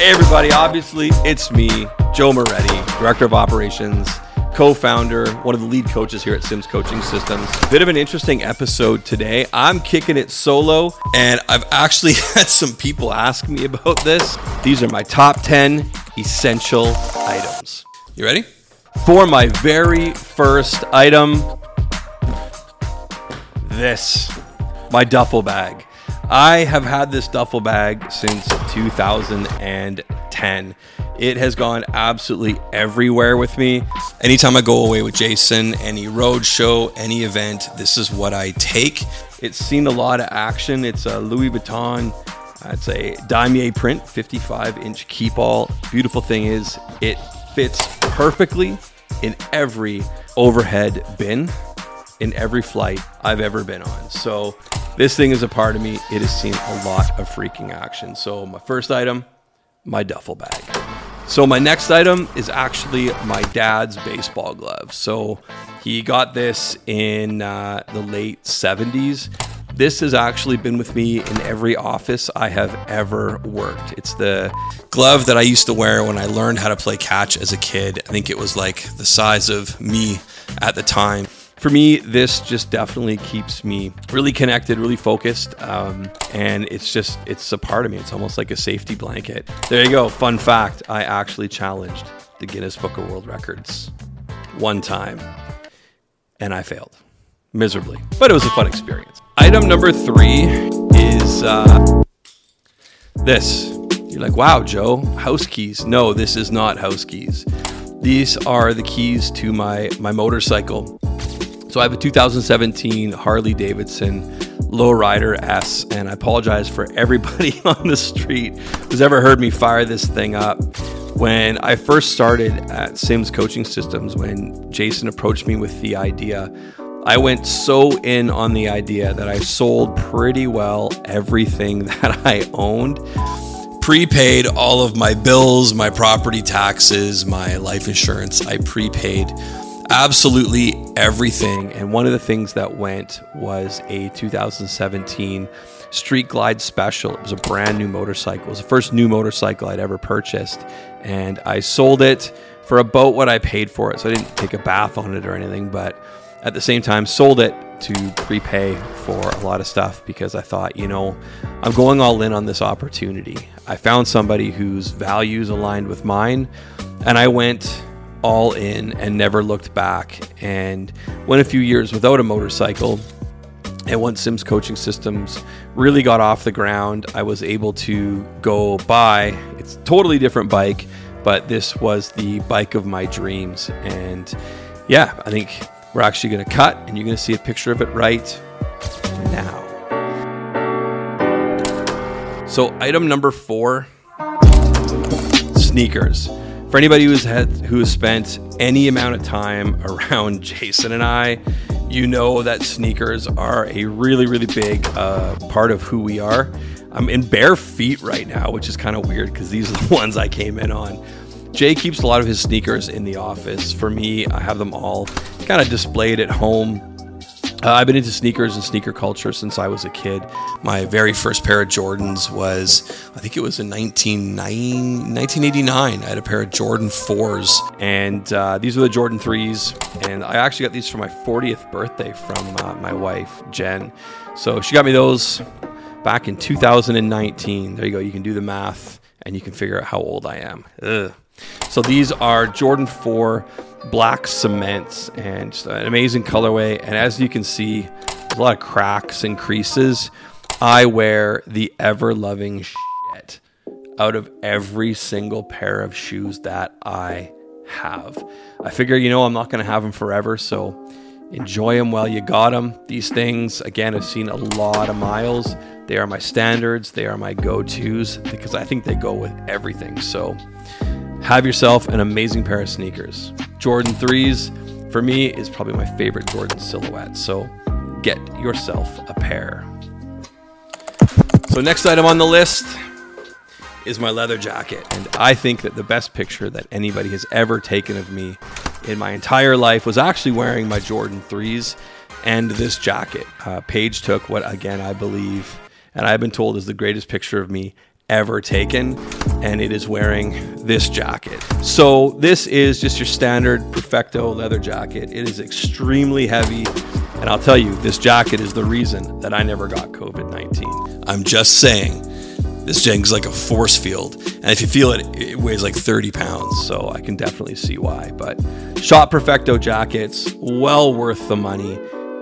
Hey, everybody. Obviously, it's me, Joe Moretti, Director of Operations, co founder, one of the lead coaches here at Sims Coaching Systems. Bit of an interesting episode today. I'm kicking it solo, and I've actually had some people ask me about this. These are my top 10 essential items. You ready? For my very first item, this my duffel bag. I have had this duffel bag since 2010. It has gone absolutely everywhere with me. Anytime I go away with Jason, any road show, any event, this is what I take. It's seen a lot of action. It's a Louis Vuitton. It's a damier print, 55 inch Keepall. Beautiful thing is, it fits perfectly in every overhead bin in every flight I've ever been on. So this thing is a part of me. It has seen a lot of freaking action. So my first item, my duffel bag. So my next item is actually my dad's baseball glove. So he got this in uh, the late 70s. This has actually been with me in every office I have ever worked. It's the glove that I used to wear when I learned how to play catch as a kid. I think it was like the size of me at the time for me, this just definitely keeps me really connected, really focused, um, and it's just it's a part of me. It's almost like a safety blanket. There you go. Fun fact: I actually challenged the Guinness Book of World Records one time, and I failed miserably, but it was a fun experience. Item number three is uh, this. You're like, wow, Joe, house keys. No, this is not house keys. These are the keys to my my motorcycle. So I have a 2017 Harley Davidson Lowrider S, and I apologize for everybody on the street who's ever heard me fire this thing up. When I first started at Sims Coaching Systems, when Jason approached me with the idea, I went so in on the idea that I sold pretty well everything that I owned prepaid all of my bills, my property taxes, my life insurance. I prepaid absolutely everything. And one of the things that went was a 2017 Street Glide Special. It was a brand new motorcycle. It was the first new motorcycle I'd ever purchased. And I sold it for about what I paid for it. So I didn't take a bath on it or anything, but at the same time, sold it to prepay for a lot of stuff because I thought, you know, I'm going all in on this opportunity. I found somebody whose values aligned with mine, and I went all in and never looked back. And went a few years without a motorcycle. And once Sims Coaching Systems really got off the ground, I was able to go buy. It's totally different bike, but this was the bike of my dreams. And yeah, I think we're actually going to cut, and you're going to see a picture of it right now. So, item number four sneakers. For anybody who's had who has spent any amount of time around Jason and I, you know that sneakers are a really, really big uh, part of who we are. I'm in bare feet right now, which is kind of weird because these are the ones I came in on. Jay keeps a lot of his sneakers in the office. For me, I have them all kind of displayed at home. Uh, I've been into sneakers and sneaker culture since I was a kid. My very first pair of Jordans was, I think it was in 1989. I had a pair of Jordan 4s, and uh, these were the Jordan 3s. And I actually got these for my 40th birthday from uh, my wife, Jen. So she got me those back in 2019. There you go. You can do the math and you can figure out how old I am. Ugh. So these are Jordan 4 black cements and just an amazing colorway. And as you can see, a lot of cracks and creases. I wear the ever loving shit out of every single pair of shoes that I have. I figure, you know, I'm not going to have them forever. So enjoy them while you got them. These things, again, I've seen a lot of miles. They are my standards, they are my go tos because I think they go with everything. So, have yourself an amazing pair of sneakers. Jordan 3s, for me, is probably my favorite Jordan silhouette. So get yourself a pair. So, next item on the list is my leather jacket. And I think that the best picture that anybody has ever taken of me in my entire life was actually wearing my Jordan 3s and this jacket. Uh, Paige took what, again, I believe, and I've been told is the greatest picture of me ever taken. And it is wearing this jacket. So, this is just your standard Perfecto leather jacket. It is extremely heavy, and I'll tell you, this jacket is the reason that I never got COVID 19. I'm just saying. This thing's like a force field, and if you feel it, it weighs like 30 pounds. So I can definitely see why. But Schott Perfecto jackets, well worth the money.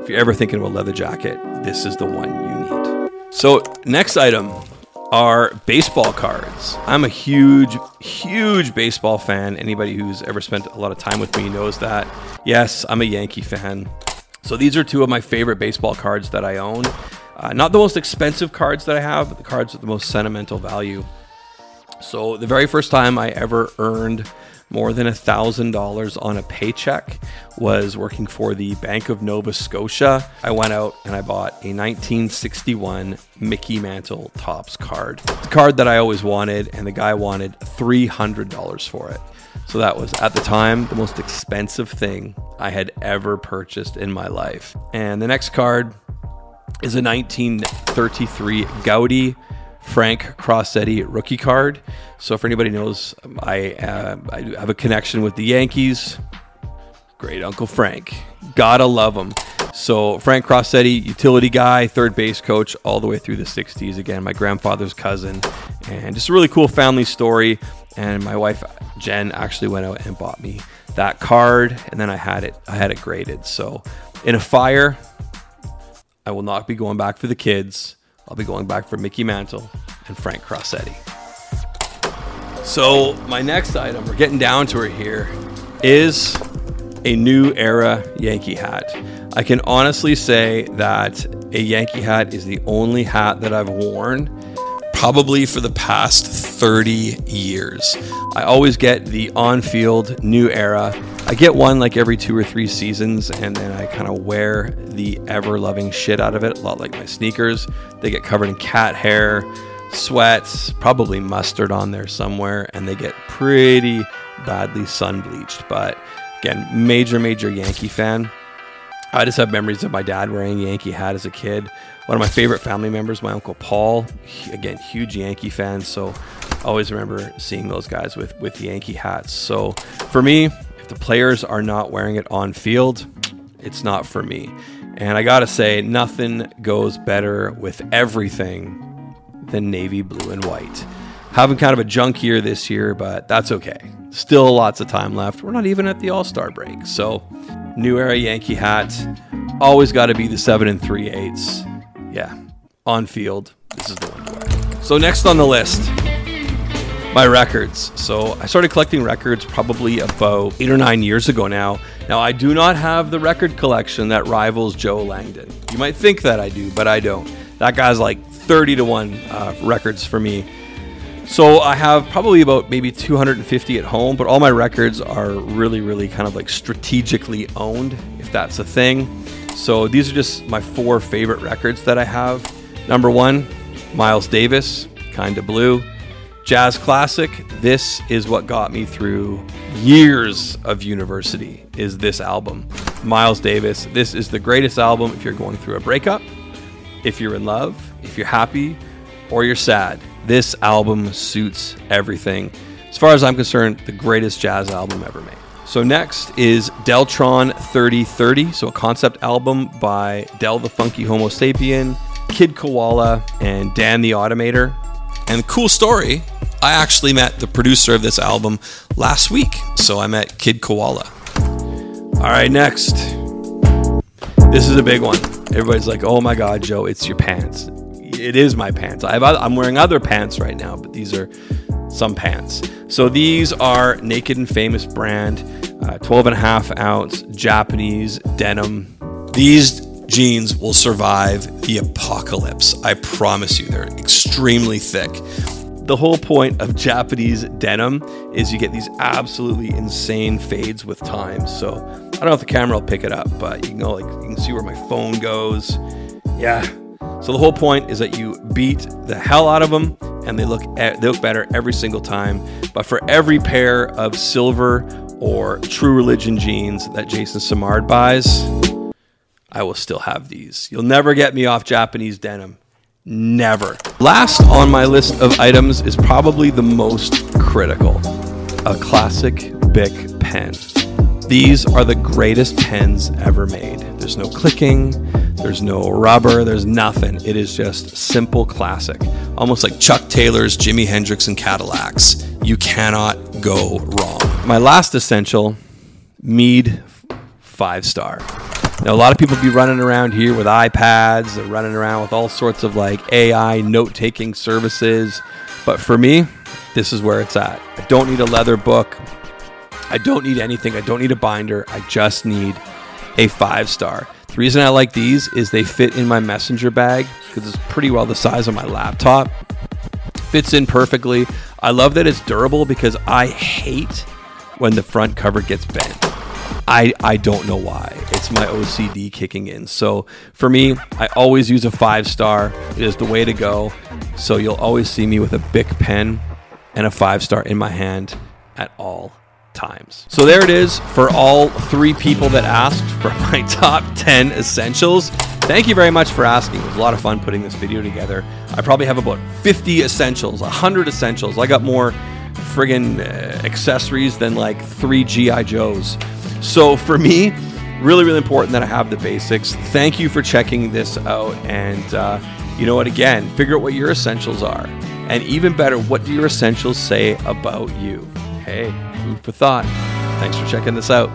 If you're ever thinking of a leather jacket, this is the one you need. So next item are baseball cards. I'm a huge, huge baseball fan. Anybody who's ever spent a lot of time with me knows that. Yes, I'm a Yankee fan. So these are two of my favorite baseball cards that I own. Uh, not the most expensive cards that I have, but the cards with the most sentimental value. So the very first time I ever earned more than a thousand dollars on a paycheck was working for the Bank of Nova Scotia. I went out and I bought a 1961 Mickey Mantle Topps card. The card that I always wanted, and the guy wanted $300 for it. So that was at the time the most expensive thing I had ever purchased in my life. And the next card is a 1933 Goudey Frank Crosetti rookie card. So, for anybody knows, I, uh, I have a connection with the Yankees. Great Uncle Frank. Gotta love him. So, Frank Crosetti, utility guy, third base coach all the way through the 60s. Again, my grandfather's cousin. And just a really cool family story. And my wife, Jen, actually went out and bought me that card. And then I had it, I had it graded. So, in a fire, I will not be going back for the kids. I'll be going back for Mickey Mantle and Frank Crosetti. So, my next item, we're getting down to it here, is a new era Yankee hat. I can honestly say that a Yankee hat is the only hat that I've worn probably for the past 30 years. I always get the on field new era. I get one like every two or three seasons, and then I kind of wear the ever loving shit out of it, a lot like my sneakers. They get covered in cat hair, sweats, probably mustard on there somewhere, and they get pretty badly sun bleached. But again, major, major Yankee fan. I just have memories of my dad wearing a Yankee hat as a kid. One of my favorite family members, my uncle Paul, again, huge Yankee fan. So I always remember seeing those guys with, with Yankee hats. So for me, the players are not wearing it on field, it's not for me. And I gotta say, nothing goes better with everything than navy blue and white. Having kind of a junk year this year, but that's okay. Still lots of time left. We're not even at the All Star break. So, new era Yankee hat. Always got to be the seven and three eighths. Yeah, on field. This is the one. So, next on the list, my records. So, I started collecting records probably about eight or nine years ago now. Now, I do not have the record collection that rivals Joe Langdon. You might think that I do, but I don't. That guy's like 30 to 1 uh, records for me. So I have probably about maybe 250 at home, but all my records are really, really kind of like strategically owned, if that's a thing. So these are just my four favorite records that I have. Number one, Miles Davis, Kinda Blue. Jazz Classic, this is what got me through years of university, is this album. Miles Davis, this is the greatest album if you're going through a breakup, if you're in love, if you're happy, or you're sad. This album suits everything. As far as I'm concerned, the greatest jazz album ever made. So next is Deltron 3030, so a concept album by Del the Funky Homosapien, Kid Koala, and Dan the Automator. And cool story, I actually met the producer of this album last week. So I met Kid Koala. All right, next. This is a big one. Everybody's like, oh my God, Joe, it's your pants it is my pants. I I'm wearing other pants right now, but these are some pants. So these are Naked and Famous brand, uh, 12 and a half ounce Japanese denim. These jeans will survive the apocalypse. I promise you, they're extremely thick. The whole point of Japanese denim is you get these absolutely insane fades with time. So I don't know if the camera will pick it up, but you can go like you can see where my phone goes. Yeah, so the whole point is that you beat the hell out of them, and they look they look better every single time. But for every pair of silver or True Religion jeans that Jason Simard buys, I will still have these. You'll never get me off Japanese denim. Never. Last on my list of items is probably the most critical a classic Bic pen. These are the greatest pens ever made. There's no clicking, there's no rubber, there's nothing. It is just simple classic. Almost like Chuck Taylor's, Jimi Hendrix, and Cadillacs. You cannot go wrong. My last essential Mead five star. Now, a lot of people be running around here with iPads, they're running around with all sorts of like AI note taking services. But for me, this is where it's at. I don't need a leather book. I don't need anything. I don't need a binder. I just need a five star. The reason I like these is they fit in my messenger bag because it's pretty well the size of my laptop. Fits in perfectly. I love that it's durable because I hate when the front cover gets bent. I, I don't know why. It's my OCD kicking in. So for me, I always use a five star. It is the way to go. So you'll always see me with a Bic pen and a five star in my hand at all times. So there it is for all three people that asked for my top 10 essentials. Thank you very much for asking. It was a lot of fun putting this video together. I probably have about 50 essentials, 100 essentials. I got more friggin' uh, accessories than like three G.I. Joes. So for me, really, really important that I have the basics. Thank you for checking this out. And uh, you know what? Again, figure out what your essentials are. And even better, what do your essentials say about you? Hey, food for thought. Thanks for checking this out.